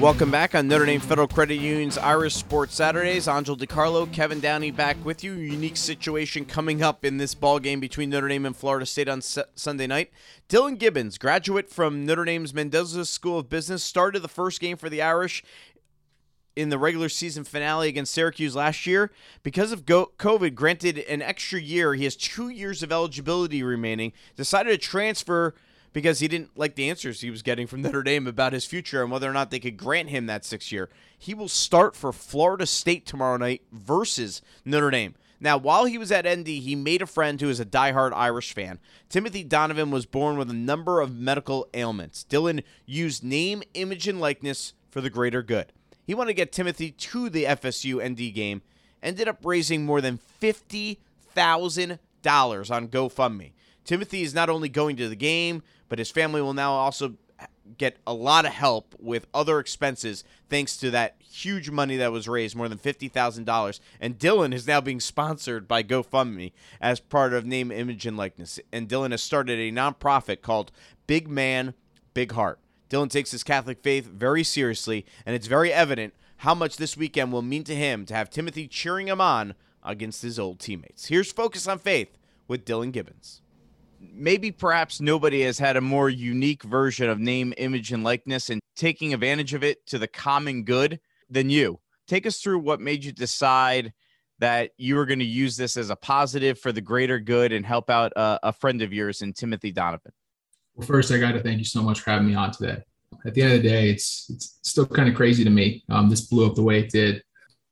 Welcome back on Notre Dame Federal Credit Union's Irish Sports Saturdays. Angel DiCarlo, Kevin Downey back with you. Unique situation coming up in this ball game between Notre Dame and Florida State on S- Sunday night. Dylan Gibbons, graduate from Notre Dame's Mendoza School of Business, started the first game for the Irish in the regular season finale against Syracuse last year. Because of COVID, granted an extra year, he has two years of eligibility remaining. Decided to transfer because he didn't like the answers he was getting from Notre Dame about his future and whether or not they could grant him that six year. He will start for Florida State tomorrow night versus Notre Dame. Now, while he was at ND, he made a friend who is a diehard Irish fan. Timothy Donovan was born with a number of medical ailments. Dylan used name, image, and likeness for the greater good. He wanted to get Timothy to the FSU ND game, ended up raising more than $50,000 on GoFundMe. Timothy is not only going to the game, but his family will now also get a lot of help with other expenses thanks to that huge money that was raised, more than $50,000. And Dylan is now being sponsored by GoFundMe as part of Name, Image, and Likeness. And Dylan has started a nonprofit called Big Man, Big Heart. Dylan takes his Catholic faith very seriously, and it's very evident how much this weekend will mean to him to have Timothy cheering him on against his old teammates. Here's Focus on Faith with Dylan Gibbons maybe perhaps nobody has had a more unique version of name, image, and likeness and taking advantage of it to the common good than you. Take us through what made you decide that you were going to use this as a positive for the greater good and help out a, a friend of yours in Timothy Donovan. Well, first, I got to thank you so much for having me on today. At the end of the day, it's it's still kind of crazy to me. Um, this blew up the way it did,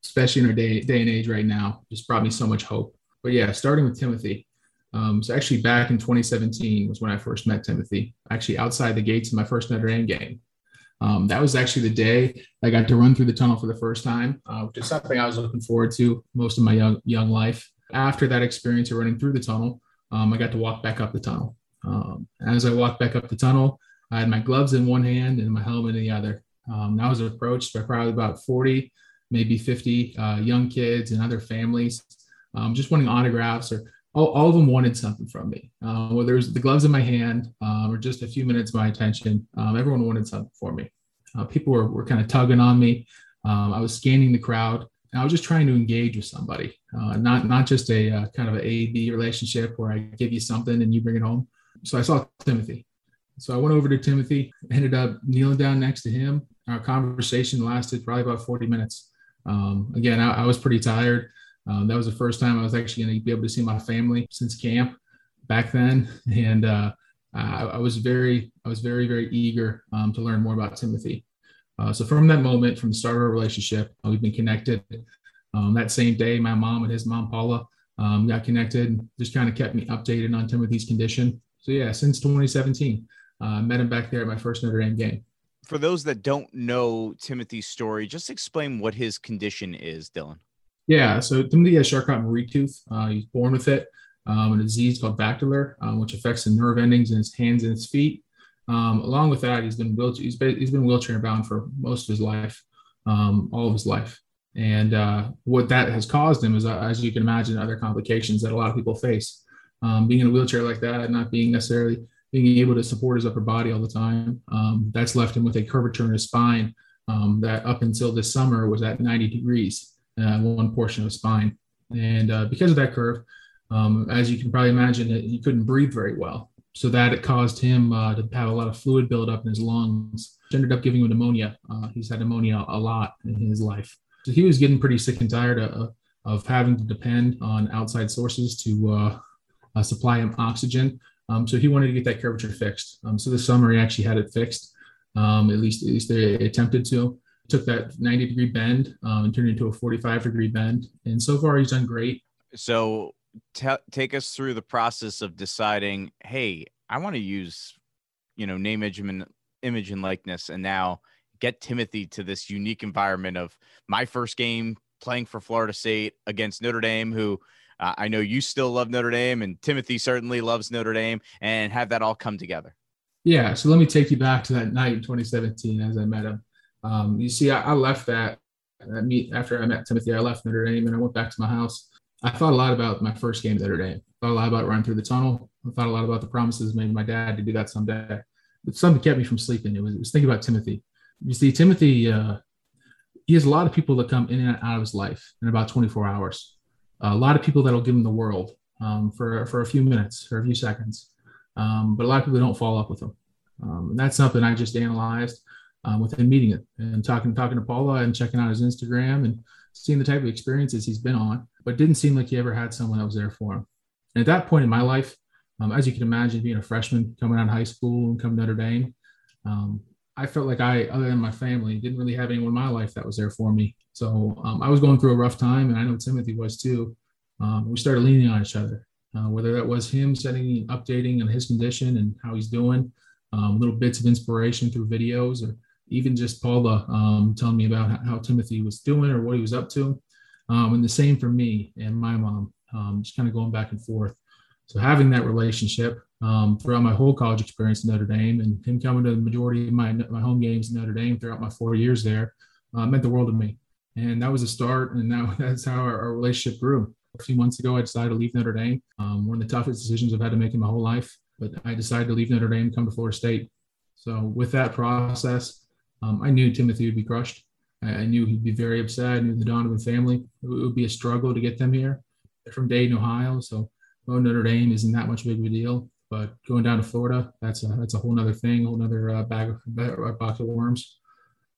especially in our day day and age right now. Just brought me so much hope. But yeah, starting with Timothy, um, so actually back in 2017 was when I first met Timothy, actually outside the gates of my first Notre Dame game. Um, that was actually the day I got to run through the tunnel for the first time, uh, which is something I was looking forward to most of my young young life. After that experience of running through the tunnel, um, I got to walk back up the tunnel. Um, as I walked back up the tunnel, I had my gloves in one hand and my helmet in the other. Um, I was approached by probably about 40, maybe 50 uh, young kids and other families, um, just wanting autographs or all, all of them wanted something from me. Uh, whether it was the gloves in my hand um, or just a few minutes of my attention, um, everyone wanted something for me. Uh, people were, were kind of tugging on me. Um, I was scanning the crowd. And I was just trying to engage with somebody, uh, not not just a uh, kind of an A B relationship where I give you something and you bring it home. So I saw Timothy. So I went over to Timothy, ended up kneeling down next to him. Our conversation lasted probably about 40 minutes. Um, again, I, I was pretty tired. Um, that was the first time I was actually going to be able to see my family since camp back then, and uh, I, I, was very, I was very, very eager um, to learn more about Timothy. Uh, so from that moment, from the start of our relationship, uh, we've been connected. Um, that same day, my mom and his mom Paula um, got connected, just kind of kept me updated on Timothy's condition. So yeah, since 2017, uh, I met him back there at my first Notre Dame game. For those that don't know Timothy's story, just explain what his condition is, Dylan. Yeah, so Timothy has Charcot-Marie tooth. Uh, he's born with it, um, a disease called Bachtier, um, which affects the nerve endings in his hands and his feet. Um, along with that, he's been wheelchair, he's been, he's been wheelchair bound for most of his life, um, all of his life. And uh, what that has caused him is, uh, as you can imagine, other complications that a lot of people face. Um, being in a wheelchair like that, not being necessarily being able to support his upper body all the time, um, that's left him with a curvature in his spine that up until this summer was at 90 degrees uh, one portion of spine. And uh, because of that curve, um, as you can probably imagine, he couldn't breathe very well. So that it caused him uh, to have a lot of fluid buildup in his lungs, which ended up giving him pneumonia. Uh, he's had pneumonia a lot in his life. So he was getting pretty sick and tired of, of having to depend on outside sources to uh, supply him oxygen. Um, so he wanted to get that curvature fixed. Um, so this summer he actually had it fixed. Um, at least, at least they attempted to took that 90 degree bend um, and turned it into a 45 degree bend. And so far, he's done great. So, t- take us through the process of deciding, hey, I want to use, you know, name, image, and image and likeness, and now get Timothy to this unique environment of my first game playing for Florida State against Notre Dame, who uh, I know you still love Notre Dame, and Timothy certainly loves Notre Dame, and have that all come together. Yeah. So let me take you back to that night in 2017 as I met him. Um, you see, I, I left that, that meet after I met Timothy. I left Notre Dame and I went back to my house. I thought a lot about my first game at Notre Dame. I Thought a lot about running through the tunnel. I thought a lot about the promises made my dad to do that someday. But something kept me from sleeping. It was, it was thinking about Timothy. You see, Timothy, uh, he has a lot of people that come in and out of his life in about 24 hours. A lot of people that'll give them the world um, for, for a few minutes or a few seconds. Um, but a lot of people don't follow up with them. Um, and that's something I just analyzed um, with him meeting it and talking talking to Paula and checking out his Instagram and seeing the type of experiences he's been on. But didn't seem like he ever had someone that was there for him. And at that point in my life, um, as you can imagine, being a freshman coming out of high school and coming to Notre Dame, um, I felt like I, other than my family, didn't really have anyone in my life that was there for me. So um, I was going through a rough time, and I know Timothy was too. Um, we started leaning on each other, uh, whether that was him sending, updating on his condition and how he's doing, um, little bits of inspiration through videos, or even just Paula um, telling me about how, how, Timothy was doing or what he was up to. Um, and the same for me and my mom, um, just kind of going back and forth. So having that relationship um, throughout my whole college experience in Notre Dame and him coming to the majority of my, my home games in Notre Dame throughout my four years there uh, meant the world to me. And that was a start. And now that's how our, our, relationship grew. A few months ago, I decided to leave Notre Dame. Um, one of the toughest decisions I've had to make in my whole life. But I decided to leave Notre Dame come to Florida State. So with that process, um, I knew Timothy would be crushed. I, I, knew he'd be very upset. I knew the Donovan family. It would be a struggle to get them here. They're from Dayton, Ohio. So going Notre Dame isn't that much big of a deal. But going down to Florida, that's a that's a whole other thing, whole other uh, bag of a box of worms.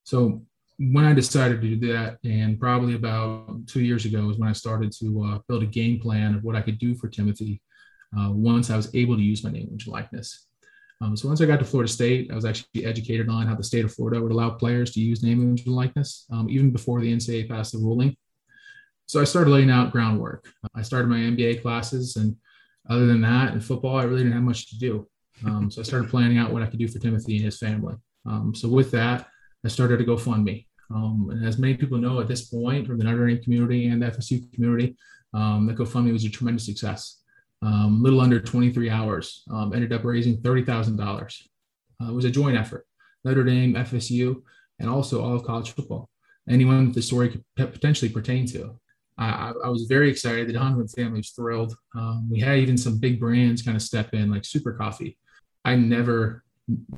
So when I decided to do that, and probably about two years ago, is when I started to uh, build a game plan of what I could do for Timothy uh, once I was able to use my name, image, likeness. Um, so once I got to Florida State, I was actually educated on how the state of Florida would allow players to use name, image, and likeness, um, even before the NCAA passed the ruling. So I started laying out groundwork. I started my MBA classes, and other than that, in football, I really didn't have much to do. Um, so I started planning out what I could do for Timothy and his family. Um, so with that, I started to GoFundMe. Um, and as many people know at this point from the Notre Dame community and the FSU community, um, that GoFundMe was a tremendous success. Um, little under 23 hours, um, ended up raising $30,000. Uh, it was a joint effort, Notre Dame, FSU, and also all of college football. Anyone that the story could potentially pertain to. I, I, was very excited. The Donovan family was thrilled. Um, we had even some big brands kind of step in, like Super Coffee. I never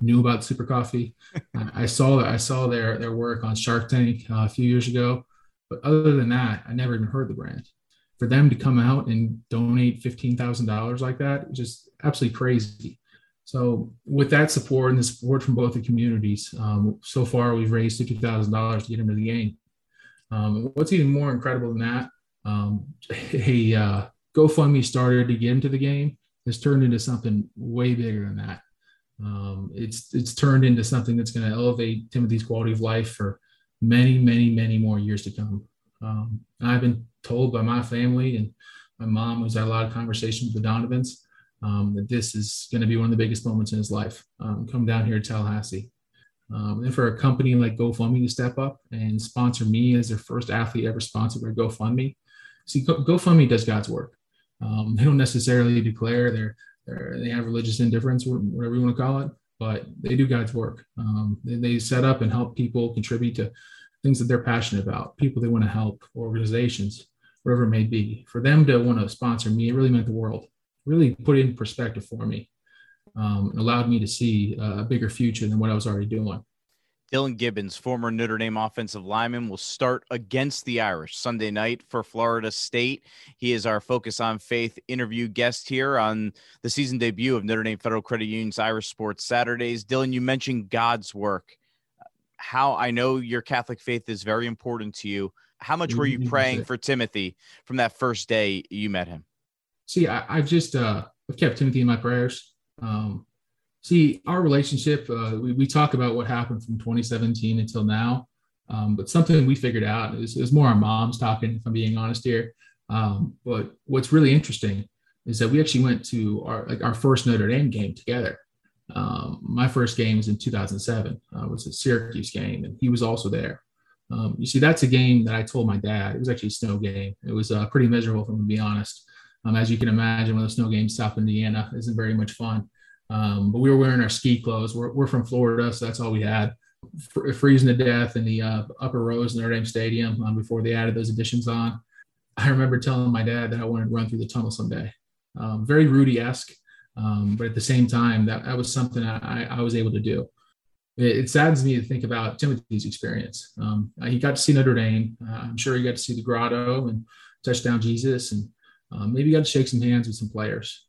knew about Super Coffee. I saw I saw their their work on Shark Tank uh, a few years ago, but other than that, I never even heard the brand. For them to come out and donate fifteen thousand dollars like that, just absolutely crazy. So with that support and the support from both the communities, um, so far we've raised fifty thousand dollars to get into the game. Um, what's even more incredible than that, um, a uh, GoFundMe started to get into the game has turned into something way bigger than that. Um, it's it's turned into something that's going to elevate Timothy's quality of life for many, many, many more years to come. Um, I've been told by my family and my mom, who's had a lot of conversations with Donovans, um, that this is going to be one of the biggest moments in his life. Um, come down here to Tallahassee. Um, and for a company like GoFundMe to step up and sponsor me as their first athlete ever sponsored by GoFundMe, see, Go, GoFundMe does God's work. Um, they don't necessarily declare they're, they have religious indifference, whatever you want to call it, but they do God's work. Um, they, they set up and help people contribute to things that they're passionate about, people they want to help, organizations, whatever it may be. For them to want to sponsor me, it really meant the world. Really put it in perspective for me um, allowed me to see a bigger future than what I was already doing. Dylan Gibbons, former Notre Dame offensive lineman, will start against the Irish Sunday night for Florida State. He is our Focus on Faith interview guest here on the season debut of Notre Dame Federal Credit Union's Irish Sports Saturdays. Dylan, you mentioned God's work. How I know your Catholic faith is very important to you. How much were you mm-hmm. praying for Timothy from that first day you met him? See, I, have just uh, I've kept Timothy in my prayers. Um, see, our relationship, uh, we, we talk about what happened from 2017 until now, um, but something we figured out is, is more our moms talking, if I'm being honest here. Um, but what's really interesting is that we actually went to our like our first Notre Dame game together. Um, my first game was in 2007. Uh, it was a Syracuse game, and he was also there. Um, you see, that's a game that I told my dad. It was actually a snow game. It was uh, pretty miserable, if I'm to be honest. Um, as you can imagine, when the snow games, South Indiana isn't very much fun. Um, but we were wearing our ski clothes. We're, we're from Florida, so that's all we had. freezing to death in the uh, upper rows in Notre Dame Stadium um, before they added those additions on. I remember telling my dad that I wanted to run through the tunnel someday. Um, very Rudy esque. Um, but at the same time, that, that was something I, I was able to do. It, it saddens me to think about Timothy's experience. Um, he got to see Notre Dame. Uh, I'm sure he got to see the Grotto and touchdown Jesus, and um, maybe got to shake some hands with some players.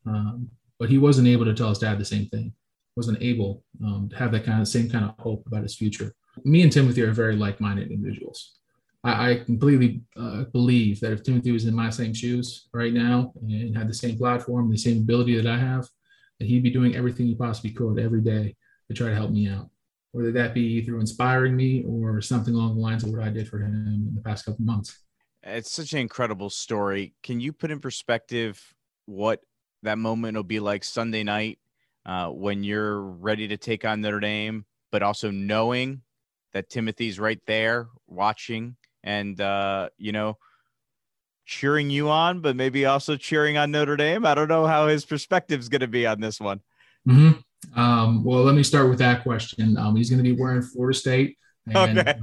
But he wasn't able to tell his dad the same thing. Wasn't able um, to have that kind of same kind of hope about his future. Me and Timothy are very like-minded individuals. I, I completely uh, believe that if Timothy was in my same shoes right now and had the same platform, the same ability that I have, that he'd be doing everything he possibly could every day to try to help me out. Whether that be through inspiring me or something along the lines of what I did for him in the past couple months. It's such an incredible story. Can you put in perspective what that moment will be like Sunday night uh, when you're ready to take on Notre Dame, but also knowing that Timothy's right there watching and uh, you know cheering you on, but maybe also cheering on Notre Dame. I don't know how his perspective is going to be on this one. Mm-hmm. Um, well, let me start with that question. Um, he's going to be wearing Florida State. And okay. Uh,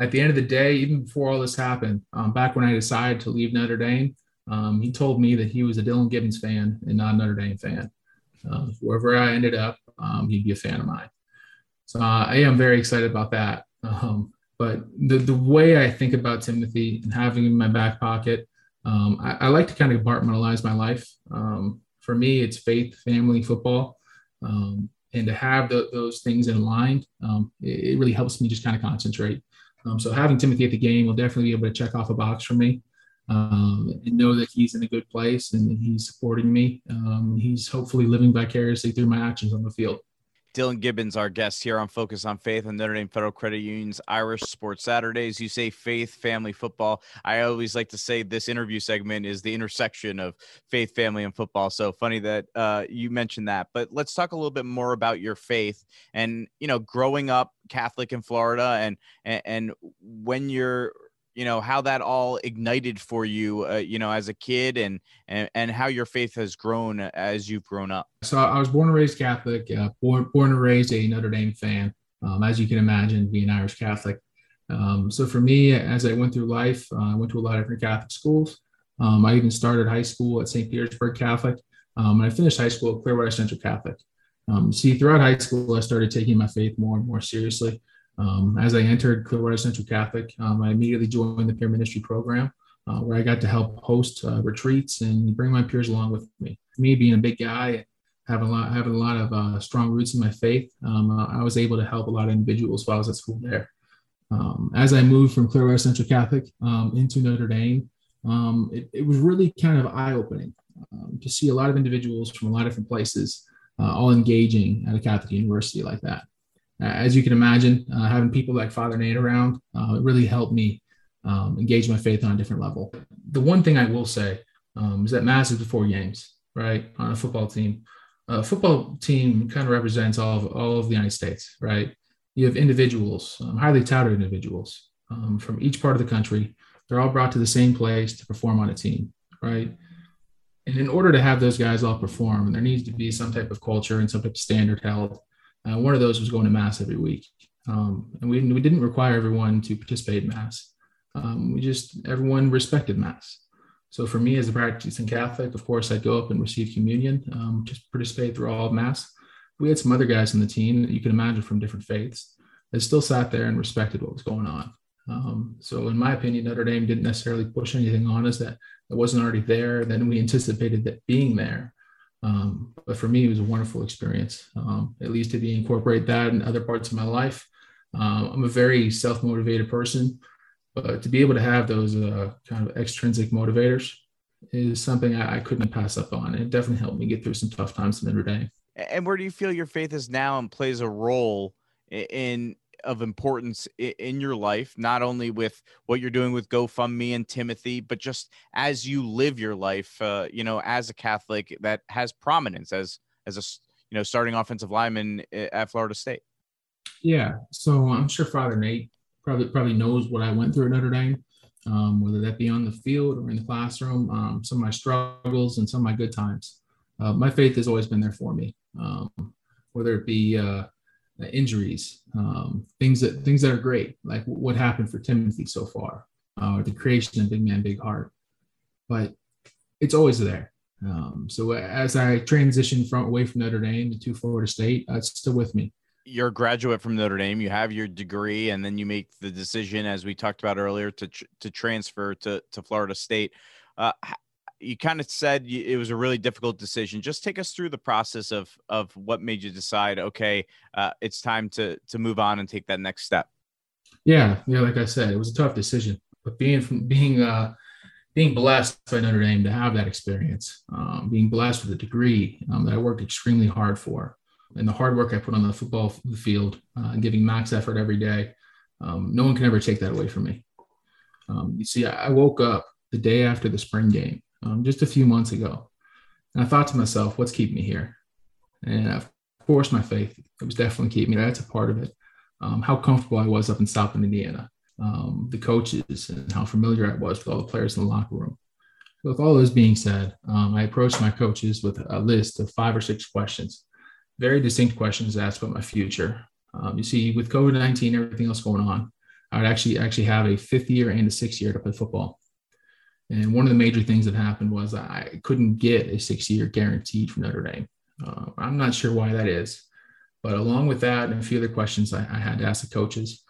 at the end of the day, even before all this happened, um, back when I decided to leave Notre Dame, um, he told me that he was a Dylan Gibbons fan and not a Notre Dame fan. Uh, wherever I ended up, um, he'd be a fan of mine. So uh, I am very excited about that. Um, but the, the way I think about Timothy and having him in my back pocket, um, I, I, like to kind of compartmentalize my life. Um, for me, it's faith, family, football. And to have the, those things in line, it, it, really helps me just kind of concentrate. So having Timothy at the game will definitely be able to check off a box for me um, and know that he's in a good place and he's supporting me. he's hopefully living vicariously through my actions on the field. Dylan Gibbons, our guest here on Focus on Faith and Notre Dame Federal Credit Union's Irish Sports Saturdays. You say faith, family, football. I always like to say this interview segment is the intersection of faith, family, and football. So funny that uh, you mentioned that. But let's talk a little bit more about your faith and you know growing up Catholic in Florida and and, and when you're you know how that all ignited for you uh, you know as a kid and, and and how your faith has grown as you've grown up? So i was born and raised catholic uh, born, born and raised a notre dame fan um, as you can imagine being irish catholic. Um, so for me as i went through life uh, i went to a lot of different catholic schools. Um, i even started high school at st petersburg catholic um, and i finished high school at clearwater central catholic. Um, see throughout high school i started taking my faith more and more seriously um, as I entered Clearwater Central Catholic, um, I immediately joined the peer ministry program, uh, where I got to help host uh, retreats and bring my peers along with me. Me being a big guy, having a lot, having a lot of uh, strong roots in my faith, um, I was able to help a lot of individuals while I was at school there. Um, as I moved from Clearwater Central Catholic um, into Notre Dame, um, it, it, was really kind of eye-opening to see a lot of individuals from a lot of different places uh, all engaging at a Catholic university like that. Uh, as you can imagine, uh, having people like Father Nate around uh, really helped me um, engage my faith on a different level. The one thing I will say um, is that mass is before games, right? On a football team, a football team kind of represents all of all of the United States, right? You have individuals, um, highly touted individuals um, from each part of the country. They're all brought to the same place to perform on a team, right? And in order to have those guys all perform, there needs to be some type of culture and some type of standard held uh, one of those was going to mass every week. Um, and we, we didn't require everyone to participate in mass. Um, we just, everyone respected mass. So for me as a practicing Catholic, of course, I'd go up and receive communion, um, just participate through all of mass. We had some other guys in the team that you can imagine from different faiths that still sat there and respected what was going on. Um, so in my opinion, Notre Dame didn't necessarily push anything on us that, that wasn't already there. Then we anticipated that being there. Um, but for me, it was a wonderful experience, um, at least to be incorporate that in other parts of my life. Um, I'm a very self motivated person, but to be able to have those uh, kind of extrinsic motivators is something I, I, couldn't pass up on. It definitely helped me get through some tough times in Notre Dame. And where do you feel your faith is now and plays a role in of importance in your life, not only with what you're doing with GoFundMe and Timothy, but just as you live your life, uh, you know, as a Catholic that has prominence as as a you know starting offensive lineman at Florida State. Yeah, so I'm sure Father Nate probably probably knows what I went through at Notre Dame, um, whether that be on the field or in the classroom. Um, some of my struggles and some of my good times. Uh, my faith has always been there for me, um, whether it be uh, injuries, um, things that things that are great, like what happened for Timothy so far, uh, the creation of Big Man, Big Heart. But it's always there. Um, so as I transitioned from away from Notre Dame to Florida State, uh, it's still with me. You're a graduate from Notre Dame. You have your degree, and then you make the decision, as we talked about earlier, to to transfer to to Florida State. Uh, you kind of said it was a really difficult decision. Just take us through the process of of what made you decide, okay, uh, it's time to to move on and take that next step. Yeah, yeah, like I said, it was a tough decision, but being from being uh, being blessed by Notre Dame to have that experience, um, being blessed with a degree um, that I worked extremely hard for, and the hard work I put on the football field, uh, giving max effort every day, um, no one can ever take that away from me. Um, you see, I woke up the day after the spring game um, just a few months ago. And I thought to myself, what's keeping me here? And of course, my faith, it was definitely keeping me. That's a part of it. Um, how comfortable I was up in South Indiana, um, the coaches, and how familiar I was with all the players in the locker room. with all those being said, um, I approached my coaches with a list of five or six questions, very distinct questions asked about my future. Um, you see, with COVID 19, everything else going on, I would actually actually have a fifth year and a sixth year to play football. And one of the major things that happened was I couldn't get a six year guaranteed from Notre Dame. Uh, I'm not sure why that is. But along with that and a few other questions I, I had to ask the coaches,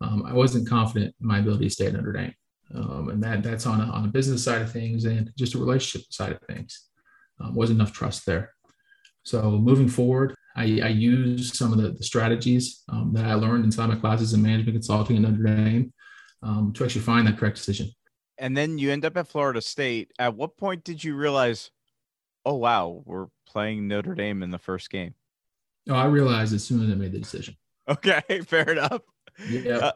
um, I wasn't confident in my ability to stay at Notre Dame. Um, and that that's on a, on a business side of things and just a relationship side of things. Um, wasn't enough trust there. So moving forward, I, I used some of the, the strategies um, that I learned inside my classes in management consulting at Notre Dame um, to actually find that correct decision and then you end up at Florida State. At what point did you realize, oh wow, we're playing Notre Dame in the first game? Oh, I realized as soon as I made the decision. Okay, fair enough. Yeah.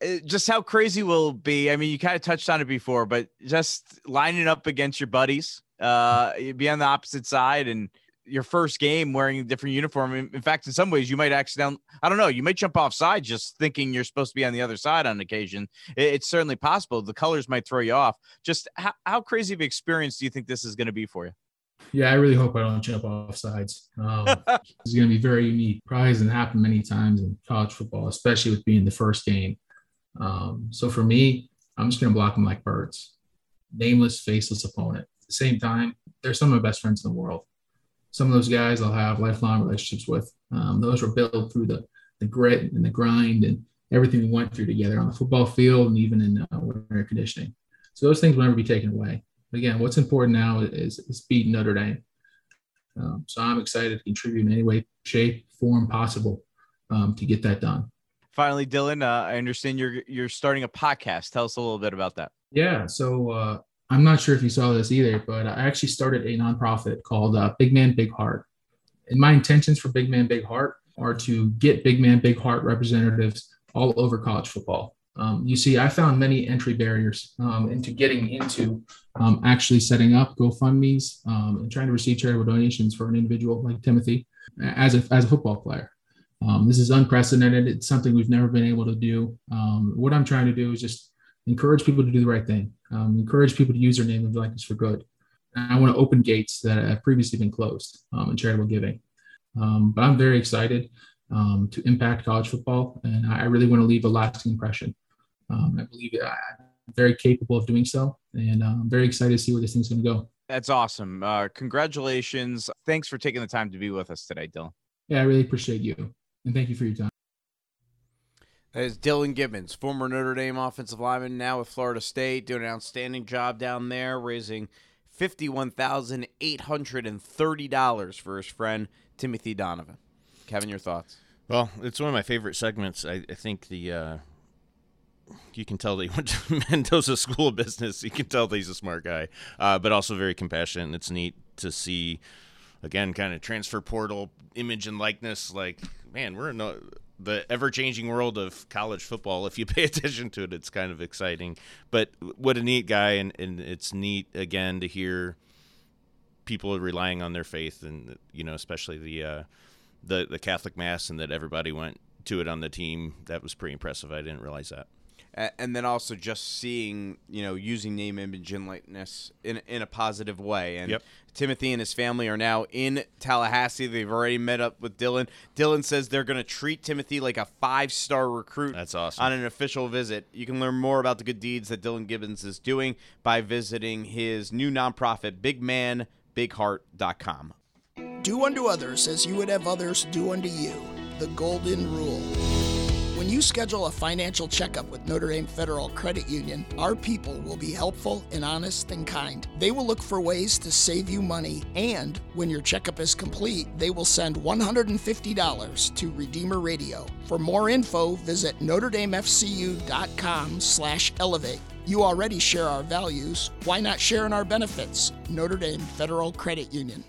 Uh, just how crazy will it be? I mean, you kind of touched on it before, but just lining up against your buddies, uh, be on the opposite side and your first game wearing a different uniform. In, fact, in some ways, you might accidentally, I don't know, you might jump off side just thinking you're supposed to be on the other side on occasion. it's certainly possible. The colors might throw you off. Just how, how crazy of an experience do you think this is going to be for you? Yeah, I really hope I don't jump off sides. Um, it's going to be very unique. Probably hasn't happened many times in college football, especially with being the first game. Um, so for me, I'm just going to block them like birds. Nameless, faceless opponent. At the same time, they're some of my best friends in the world some of those guys I'll have lifelong relationships with. Um, those were built through the, the grit and the grind and everything we went through together on the football field and even in uh, winter conditioning. So those things will never be taken away. But again, what's important now is, is beating Notre Dame. Um, so I'm excited to contribute in any way, shape, form possible um, to get that done. Finally, Dylan, uh, I understand you're you're starting a podcast. Tell us a little bit about that. Yeah, so uh, I'm not sure if you saw this either, but I actually started a nonprofit called uh, Big Man Big Heart. And my intentions for Big Man Big Heart are to get Big Man Big Heart representatives all over college football. Um, you see, I found many entry barriers um, into getting into um, actually setting up GoFundMe's um, and trying to receive charitable donations for an individual like Timothy as a, as a football player. Um, this is unprecedented. It's something we've never been able to do. Um, what I'm trying to do is just encourage people to do the right thing, um, encourage people to use their name and likeness for good. And I want to open gates that have previously been closed um, in charitable giving. Um, but I'm very excited um, to impact college football, and I really want to leave a lasting impression. Um, I believe I'm very capable of doing so, and uh, I'm very excited to see where this thing's going to go. That's awesome. Uh, congratulations. Thanks for taking the time to be with us today, Dylan. Yeah, I really appreciate you, and thank you for your time. That is Dylan Gibbons, former Notre Dame offensive lineman, now with Florida State, doing an outstanding job down there, raising $51,830 for his friend Timothy Donovan. Kevin, your thoughts? Well, it's one of my favorite segments. I, I think the uh, you can tell that he went to Mendoza School of Business. You can tell that he's a smart guy, uh, but also very compassionate. And it's neat to see, again, kind of transfer portal image and likeness. Like, man, we're in a the ever changing world of college football. If you pay attention to it, it's kind of exciting. But what a neat guy, and, and it's neat again to hear people relying on their faith, and you know, especially the uh, the the Catholic mass, and that everybody went to it on the team. That was pretty impressive. I didn't realize that. And then also just seeing you know using name image and likeness in in a positive way and Yep. Timothy and his family are now in Tallahassee they've already met up with Dylan Dylan says they're going to treat Timothy like a five-star recruit That's awesome. on an official visit you can learn more about the good deeds that Dylan Gibbons is doing by visiting his new nonprofit bigmanbigheart.com Do unto others as you would have others do unto you. The Golden Rule. When you schedule a financial checkup with Notre Dame Federal Credit Union, our people will be helpful and honest and kind. They will look for ways to save you money, and when your checkup is complete, they will send $150 to Redeemer Radio. For more info, visit NotreDameFCU.com slash elevate. You already share our values. Why not share in our benefits? Notre Dame Federal Credit Union.